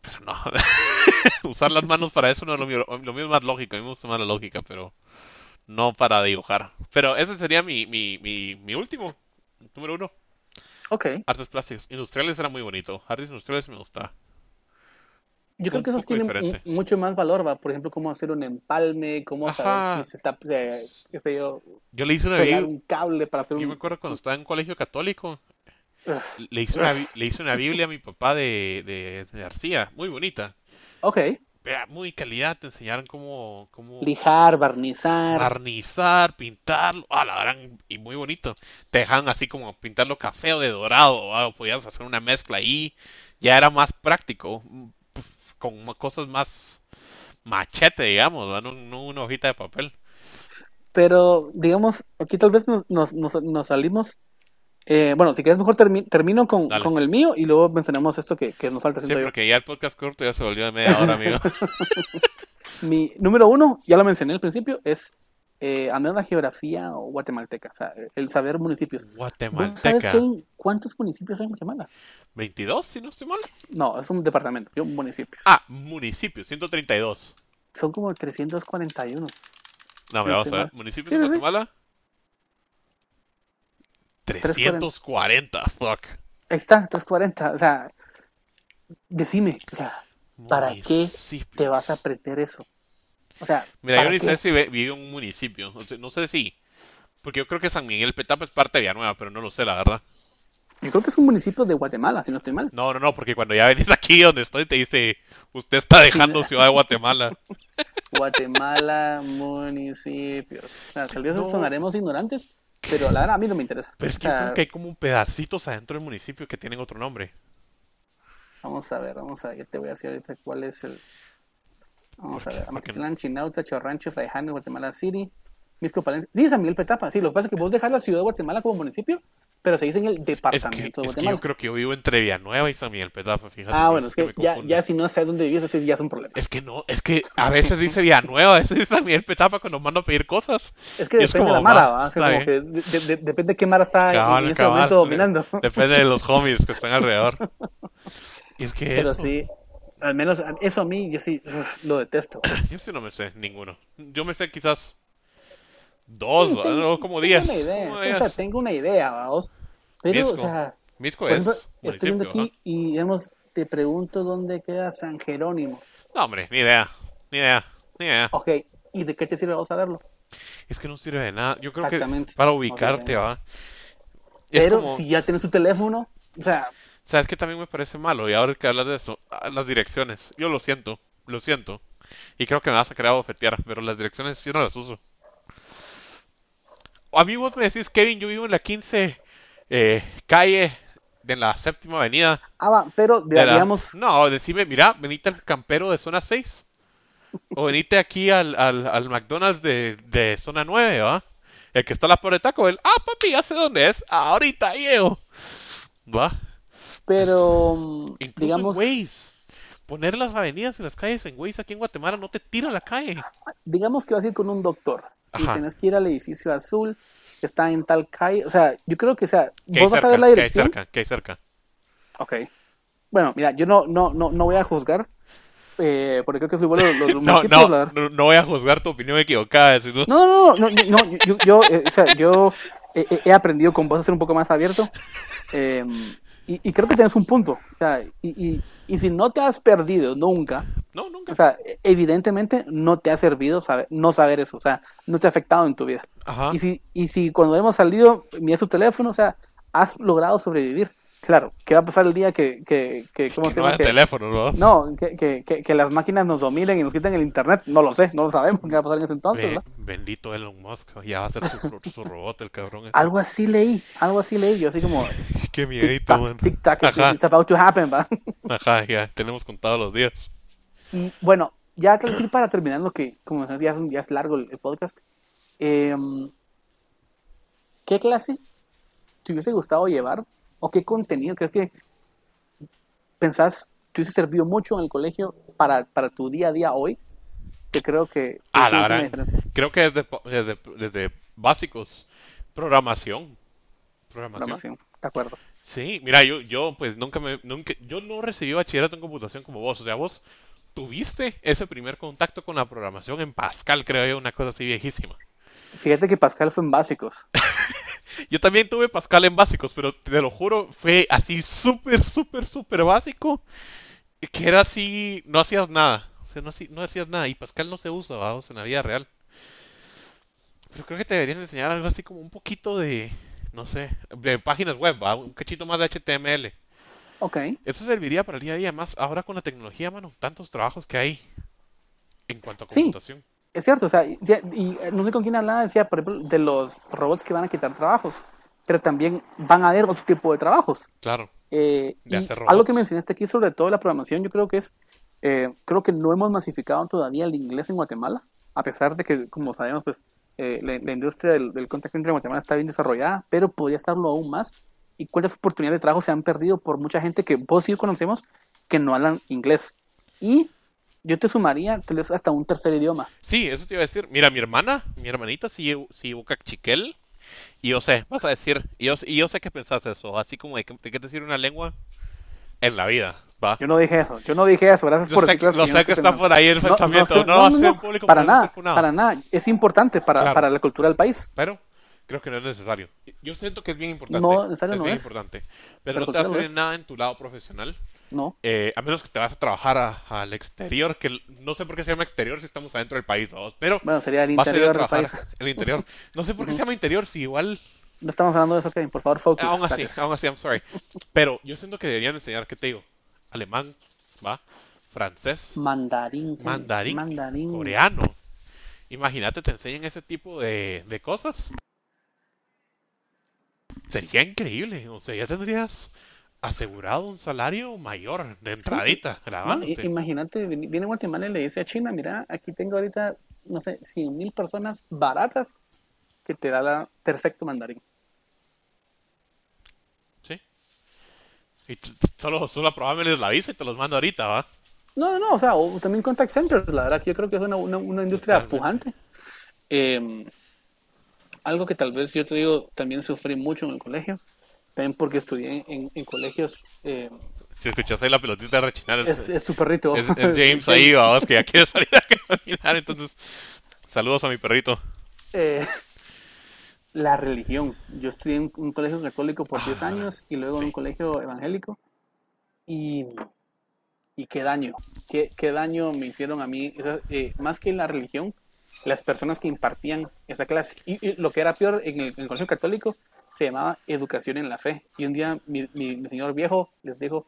Pero no, usar las manos para eso no es lo mío. Lo mío es más lógica, a mí me gusta más la lógica, pero no para dibujar. Pero ese sería mi, mi, mi, mi último, número uno. Ok. Artes plásticas. Industriales era muy bonito. Artes industriales me gustaba. Yo creo un que esos tienen diferente. mucho más valor, ¿va? Por ejemplo, cómo hacer un empalme, cómo Ajá. saber si se está, eh, qué sé yo, Yo le hice una pegar un cable para hacer Yo me un... acuerdo cuando estaba en colegio católico. le hice una, le hice una biblia a mi papá de, de, de arcilla, muy bonita. Ok. Muy calidad, te enseñaron cómo, cómo Lijar, barnizar. barnizar, pintarlo, ah, la gran, y muy bonito. Te dejan así como pintarlo café o de dorado, ah, podías hacer una mezcla ahí, ya era más práctico, mm, con cosas más machete, digamos, no, no una hojita de papel. Pero, digamos, aquí tal vez nos, nos, nos, nos salimos. Eh, bueno, si quieres, mejor termi- termino con, con el mío y luego mencionamos esto que, que nos falta. Sí, siento yo. porque ya el podcast corto ya se volvió de media hora, amigo. Mi número uno, ya lo mencioné al principio, es eh, menos la geografía o guatemalteca, o sea, el saber municipios. ¿Vos sabes Guatemalteca. qué hay- cuántos municipios hay en Guatemala? 22, si no estoy mal. No, es un departamento, yo municipios. Ah, municipios, 132. Son como 341. No, me No vamos a ver. ¿Municipios Sí, de sí. Guatemala? 340, fuck. Ahí está, 340. O sea, decime, o sea, ¿para qué te vas a aprender eso? O sea, Mira, yo ¿para ni sé si ve- vive en un municipio. O sea, No sé si. Porque yo creo que San Miguel Petapa es parte de Villanueva, pero no lo sé, la verdad. Yo creo que es un municipio de Guatemala, si no estoy mal. No, no, no, porque cuando ya venís aquí donde estoy te dice, usted está dejando Ciudad de Guatemala. Guatemala, municipios. O sea, tal vez No. sonaremos ignorantes, pero la verdad a mí no me interesa. Pero es que yo sea, creo que hay como un pedacitos adentro del municipio que tienen otro nombre. Vamos a ver, vamos a ver, te voy a decir ahorita cuál es el... Vamos a ver, Amatitlán, Chinauta, Chorrancho, Fraijanes, Guatemala City, Misco Palencia. Sí, San Miguel Petapa, sí, lo que pasa es que vos dejas la ciudad de Guatemala como municipio, pero se dice en el Es que, departamento de es que Guatemala. yo creo que yo vivo entre Villanueva y San Miguel Petapa, fíjate. Ah, bueno, es que ya, ya si no sabes dónde vives, eso ya es un problema. Es que no, es que a veces dice Villanueva, a veces dice San Miguel Petapa cuando mando a pedir cosas. Es que es depende de la mara, va, ¿va? O sea, como que de- de- de- depende de qué mara está Cabal, en ese cabal, momento dominando. Depende de los homies que están alrededor. Y es que Pero eso, sí, al menos eso a mí, yo sí uf, lo detesto. yo sí no me sé ninguno. Yo me sé quizás dos, Sí, ¿va? tengo- no, como tengo diez. una idea, como o sea, tengo una idea, vamos. Pero, o sea, Misco por es ejemplo, estoy viendo aquí y digamos, te pregunto dónde queda San Jerónimo. ¿no? Hombre, ni idea, ni idea, ni idea. Ok, ¿y de qué te sirve vos saberlo? Es que no sirve de nada. Yo creo que para ubicarte, va. Es Pero como, si ya tienes tu teléfono, o sea, ¿sabes qué también me parece malo? Y ahora que hablas de eso, ah, las direcciones. Yo lo siento, lo siento. Y creo que me vas a querer bofetear, pero las direcciones yo no las uso. A mí vos me decís, Kevin, yo vivo en la 15 eh, calle de la séptima avenida. ah, va, pero de la- digamos, No, decime, mira, venite al campero de zona 6. O venite aquí al, al, al McDonald's de, de zona 9, ¿va? El que está a la por de Taco Bell. Ah, papi, ya sé dónde es. Ahorita llego. ¿Va? pero Incluso digamos, en Waze. Poner las avenidas y las calles en Waze aquí en Guatemala no te tira a la calle. digamos que vas a ir con un doctor y Ajá. tienes que ir al edificio azul que está en tal calle, o sea, yo creo que, o sea, ¿Qué hay vos vas a ver la ¿Qué hay dirección. cerca? ¿Qué hay cerca? Ok. Bueno, mira, yo no, no, no, no voy a juzgar, eh, porque creo que es muy bueno los, los No, no, no, no voy a juzgar tu opinión equivocada. sino- No, no, no, no, no, yo, yo, eh, o sea, yo he, he- he aprendido con vos a ser un poco más abierto. Eh, Y, y creo que tienes un punto. O sea, y, y, y si no te has perdido nunca, No, nunca. o sea, evidentemente no te ha servido saber, no saber eso. O sea, no te ha afectado en tu vida. Ajá. Y si, y si cuando hemos salido, miras tu teléfono, o sea, has logrado sobrevivir. Claro, ¿qué va a pasar el día que, que, que ¿cómo Que se no llama? haya Que- teléfono, ¿no? no, que, que, que, que las máquinas nos dominen y nos quiten el internet. No lo sé, no lo sabemos qué va a pasar en ese entonces, Be- ¿verdad? bendito Elon Musk. Ya va a ser su, su robot, el cabrón. ese. Algo así leí, algo así leí. Yo así como, Qué miedito, tic-tac, man. tic-tac, it's, Ajá. it's about to happen, ¿va? Ajá, ya. Tenemos contados los días. Y bueno, ya para terminar lo que, como ya es, ya es largo el, el podcast, em, ¿qué clase te hubiese gustado llevar? ¿O qué contenido crees que pensás te hubiese servido mucho en el colegio para, para tu día a día hoy? Que creo que Ah, la verdad. Creo que desde, desde, desde básicos. Programación. Programación. Programación, de acuerdo. Sí, mira, yo, yo pues nunca me, nunca, yo no recibí bachillerato en computación como vos, o sea, vos tuviste ese primer contacto con la programación en Pascal, creo yo, una cosa así viejísima. Fíjate que Pascal fue en básicos. Yo también tuve Pascal en básicos, pero te lo juro, fue así súper, súper, súper básico, que era así, no hacías nada, o sea, no, no hacías nada, y Pascal no se usa, vamos, en la vida real. Pero creo que te deberían enseñar algo así como un poquito de, no sé, de páginas web, ¿va? un cachito más de HTML. Ok. Eso serviría para el día a día, más ahora con la tecnología, mano, tantos trabajos que hay en cuanto a Sí. Es cierto, o sea, y, y, no sé con quién hablaba, decía, por ejemplo, de los robots que van a quitar trabajos, pero también van a haber otro tipo de trabajos. Claro, Eh, De y hacer algo que mencionaste aquí sobre todo la programación, yo creo que es, eh, creo que no hemos masificado todavía el inglés en Guatemala, a pesar de que, como sabemos, pues eh, la, la industria del, del contact center en Guatemala está bien desarrollada, pero podría estarlo aún más. Y cuántas oportunidades de trabajo se han perdido por mucha gente que vos y yo conocemos que no hablan inglés. Y yo te sumaría tal vez hasta un tercer idioma. sí, eso te iba a decir. Mira, mi hermana, mi hermanita sí, sí busca chiquel, y yo sé, vas a decir, y yo, y yo sé que pensás eso, así como de, que- de qué te sirve una lengua en la vida, ¿va? Yo no dije eso, yo no dije eso, gracias Yo por sé, decir cosas lo sé que estoy está por ahí el pensamiento, no, no, no, no, en público para nada, para nada. Es importante para, Claro. para la cultura del país. Pero creo que no es necesario. Yo siento que es bien importante. No, necesario es no bien es. importante. Pero, Pero no te es. nada en tu lado profesional. No, eh, a menos que te vas a trabajar a- al exterior, que no sé por qué se llama exterior si estamos adentro del país, ¿no? pero bueno, sería el vas a ir a interior trabajar país. el interior. No sé por qué se llama interior, si igual, No estamos hablando de eso, Kevin, por favor, focus. aún así, aún así, I'm sorry. Pero yo siento que deberían enseñar, ¿qué te digo? Alemán, ¿va? Francés, Mandarín. Mandarín, Mandarín. coreano. Imagínate, te enseñan ese tipo de, de cosas. Sería increíble, o sea, ya tendrías asegurado un salario mayor de entradita, No, i- imagínate, viene Guatemala y le dice a China, mira, aquí tengo ahorita, no sé, 100 mil personas baratas que te da la perfecto mandarín. Sí. Y solo, solo aprobámeles la visa y te los mando ahorita, ¿va? No, no, o sea, o también contact centers, la verdad que yo creo que es una, una, una industria Totalmente. pujante. Eh, algo que tal vez yo te digo, también sufrí mucho en el colegio, también porque estudié en, en colegios, eh, Si escuchas ahí la pelotita rechinar, es, es, es tu perrito. es- es James ahí, vamos, que ya quiere salir a caminar. Entonces, saludos a mi perrito. Eh, la religión. Yo estudié en un colegio católico por 10 Ah, años y luego en sí. un colegio evangélico. Y, y qué daño, qué, qué daño me hicieron a mí, esa- eh, más que la religión, las personas que impartían esa clase. Y, y lo que era peor en el, en el colegio católico se llamaba educación en la fe. Y un día mi, mi- mi señor viejo les dijo,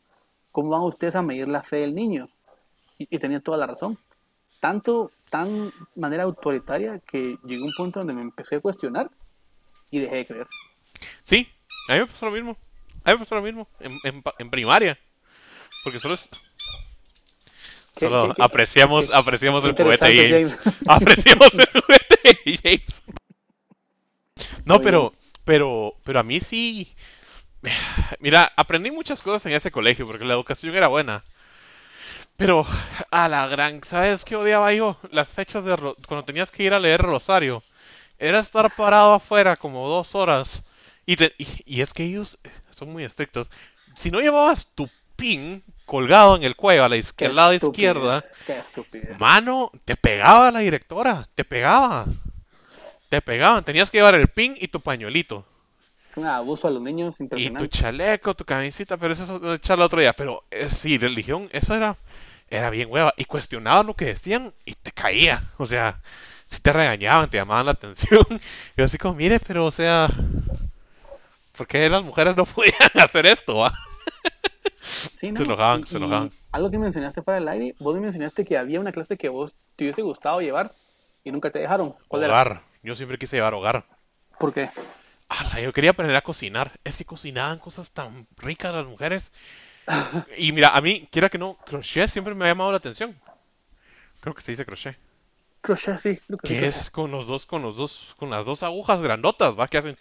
¿cómo van ustedes a medir la fe del niño? Y, y tenía toda la razón. Tanto, tan manera autoritaria que llegó un punto donde me empecé a cuestionar y dejé de creer. Sí, a mí me pasó lo mismo. A mí me pasó lo mismo en, en, en primaria. Porque solo, es- Qué- solo qué- qué- apreciamos, apreciamos el poeta interesante, James. Apreciamos el poeta James. No, Oye. pero, pero, pero a mí sí. Mira, aprendí muchas cosas en ese colegio porque la educación era buena. Pero, a la gran, ¿sabes qué odiaba yo? Las fechas de ro- cuando tenías que ir a leer Rosario. Era estar parado afuera como dos horas. Y, te- y, y es que ellos son muy estrictos. Si no llevabas tu pin colgado en el cuello a la izquierda, lado izquierda. Mano, te pegaba la directora, te pegaba. Te pegaban, tenías que llevar el pin y tu pañuelito. Es un abuso a los niños Y tu impresionante. chaleco, tu camisita, pero eso es echarlo otro día. Pero eh, sí, religión, eso era, era bien hueva. Y cuestionaban lo que decían y te caía. O sea, si te regañaban, te llamaban la atención. Y así como, mire, pero o sea, ¿por qué las mujeres no podían hacer esto? va?" Sí, se enojaban, Y- se enojaban. Algo que mencionaste fuera del aire, vos me mencionaste que había una clase que vos te hubiese gustado llevar y nunca te dejaron. ¿Cuál era? Yo siempre quise llevar hogar. ¿Por qué? Ala, yo quería aprender a cocinar. Es que cocinaban cosas tan ricas las mujeres. Y mira, a mí, quiera que no, crochet siempre me ha llamado la atención. Creo que se dice crochet. Crochet, sí. creo que crochet. es con los dos, con los dos, con las dos agujas grandotas, ¿va? Que hacen.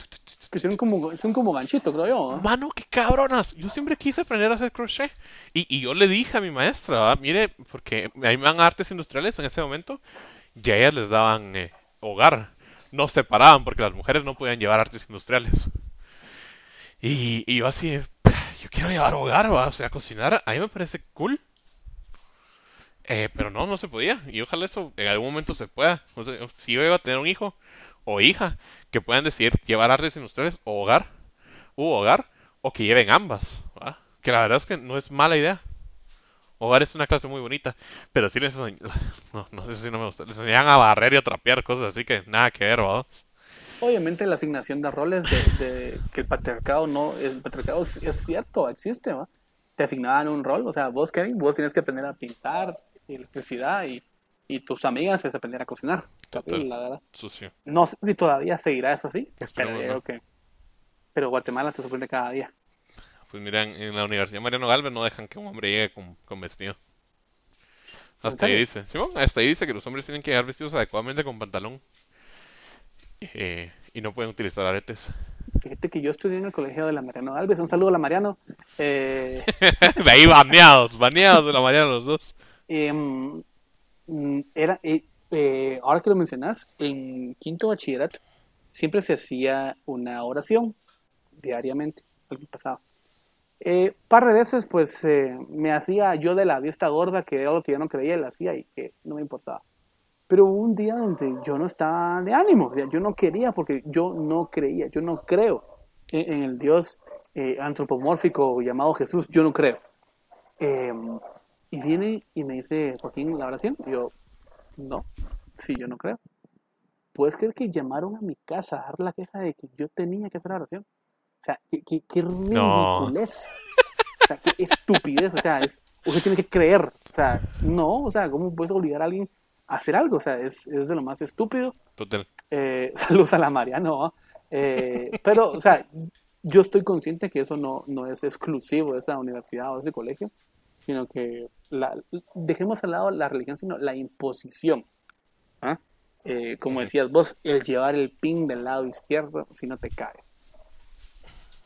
Que son como, son como ganchito, creo yo. ¿no? Mano, qué cabronas. Yo siempre quise aprender a hacer crochet. Y, y yo le dije a mi maestra, ¿va? mire, porque a mí me dan artes industriales en ese momento, y a ellas les daban eh, hogar. No separaban porque las mujeres no podían llevar artes industriales. Y, y yo así, yo quiero llevar hogar, o sea, cocinar, a mí me parece cool. Eh, pero no, no se podía. Y ojalá eso en algún momento se pueda. Si yo iba a tener un hijo o hija que puedan decidir llevar artes industriales o hogar, u hogar, o que lleven ambas. Que la verdad es que no es mala idea. Hogar es una clase muy bonita, pero sí les enseñ- no, no, eso sí no me gusta. Les enseñan a barrer y a trapear cosas así que nada que ver, ¿va? Obviamente la asignación de roles de, de que el patriarcado no, el patriarcado es, es cierto, existe, ¿va? Te asignaban un rol, o sea, vos, Kevin, vos tienes que aprender a pintar, electricidad y, y tus amigas pues aprender a cocinar. Total. La verdad. Sucio. No sé si todavía seguirá eso así. Pero Guatemala te sorprende cada día. Pues mira, en, la Universidad Mariano Galvez no dejan que un hombre llegue con, con vestido. ¿En Hasta ahí dice. Simón, hasta ahí dice que los hombres tienen que llegar vestidos adecuadamente con pantalón. Eh, y no pueden utilizar aretes. Fíjate que yo estudié en el colegio de la Mariano Alves. Un saludo a la Mariano. Eh, de ahí baneados, baneados de la Mariano los dos. em, mm, era, eh, eh, ahora que lo mencionas, en quinto bachillerato siempre se hacía una oración diariamente, algo pasado. Eh, par de veces, pues eh, me hacía yo de la vista gorda, que era lo que yo no creía, y hacía y que no me importaba. Pero hubo un día donde yo no estaba de ánimo, o sea, yo no quería porque yo no creía, yo no creo en, en el Dios eh, antropomórfico llamado Jesús, yo no creo. Eh, y viene y me dice, Joaquín, la oración. Y yo, no, sí, yo no creo. ¿Puedes creer que llamaron a mi casa a dar la queja de que yo tenía que hacer la oración? O sea, qué, qué, qué ridiculez. O sea, qué estupidez. O sea, es, usted tiene que creer. O sea, no, o sea, ¿cómo puedes obligar a alguien a hacer algo? O sea, es, es de lo más estúpido. Total. Eh, saludos a la Mariano. Eh, pero, o sea, yo estoy consciente que eso no, no es exclusivo de esa universidad o de ese colegio, sino que la, dejemos al lado la religión, sino la imposición. ¿ah? Eh, como decías vos, el llevar el pin del lado izquierdo, si no te cae.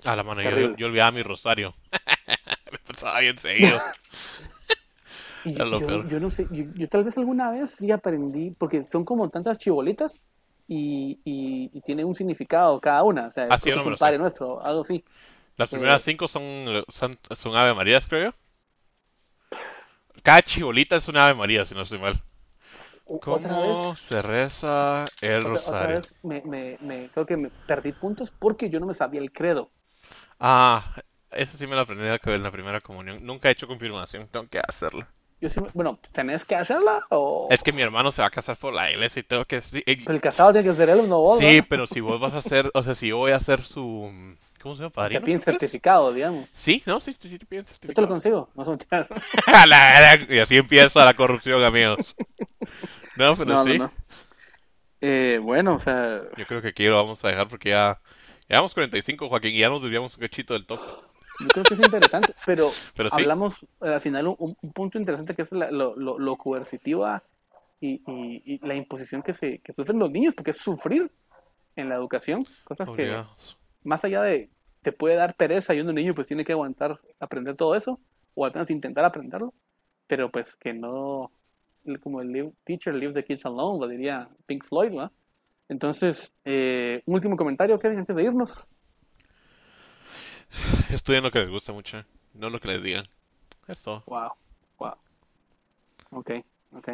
A la mano, yo, yo olvidaba mi rosario. Me pasaba bien seguido. Yo, yo- yo no sé, yo, yo tal vez alguna vez sí aprendí, porque son como tantas chibolitas y, y, y tiene un significado cada una. O sea, Ah, sí, creo yo que no es me un sé. Padre Nuestro, algo así. Las primeras Eh, cinco son, son, son Ave Marías, creo yo. Cada chibolita es una Ave María, si no estoy mal. Vez, ¿Cómo se reza el otra, otra rosario? vez me, me, me- creo que me perdí puntos porque yo no me sabía el credo. Ah, ese sí me lo aprendí en la primera comunión. Nunca he hecho confirmación, tengo que hacerlo. Yo sí, bueno, ¿tenés que hacerla? O... Es que mi hermano se va a casar por la iglesia y tengo que... eh, Pero el casado tiene que ser él, no vos, Sí, ¿no? pero si vos vas a hacer, o sea, si yo voy a hacer su... ¿Cómo se llama? Te ¿Padrino? piden que es? certificado, digamos. Sí, no, sí, sí, sí te piden Yo te lo certificado. consigo. A la verga, y así empieza la corrupción, amigos. No, pero No, no, sí. no. Eh, bueno, o sea, Yo creo que aquí lo vamos a dejar porque ya llevamos 45, Joaquín, y ya nos desviamos un cachito del top. yo creo que es interesante, pero, Pero sí. hablamos eh, al final un, un punto interesante que es la- lo, lo, lo coercitiva y, y- y la imposición que se que sufren los niños, porque es sufrir en la educación, cosas que más allá de te puede dar pereza y un niño pues tiene que aguantar aprender todo eso, o al menos intentar aprenderlo, pero pues que no, como el live- teacher leave the kids alone, lo diría Pink Floyd, ¿no? Entonces, eh, un último comentario, Kevin, antes de irnos. Estudien lo que les gusta mucho, no lo que les digan. Es todo. Wow, wow. Ok, ok.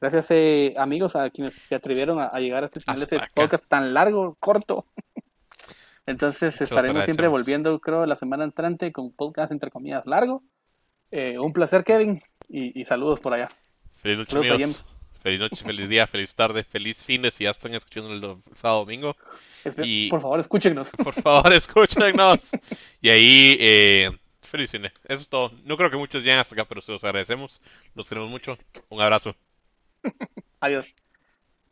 Gracias, eh, amigos, a quienes se atrevieron a, a llegar a este final de este acá. podcast tan largo, corto. Entonces estaremos siempre volviendo, creo, la semana entrante con un podcast entre comillas largo. Eh, un placer, Kevin, y, y saludos por allá. Feliz noche, Saludos amigos. Feliz noche, feliz día, feliz tarde, feliz fin de si ya están escuchando el do- sábado domingo. Y- Por favor, escúchenos. Por favor, escúchenos. Y ahí, eh, feliz fin de. Eso es todo. No creo que muchos lleguen hasta acá, pero se los agradecemos. Los queremos mucho. Un abrazo. Adiós.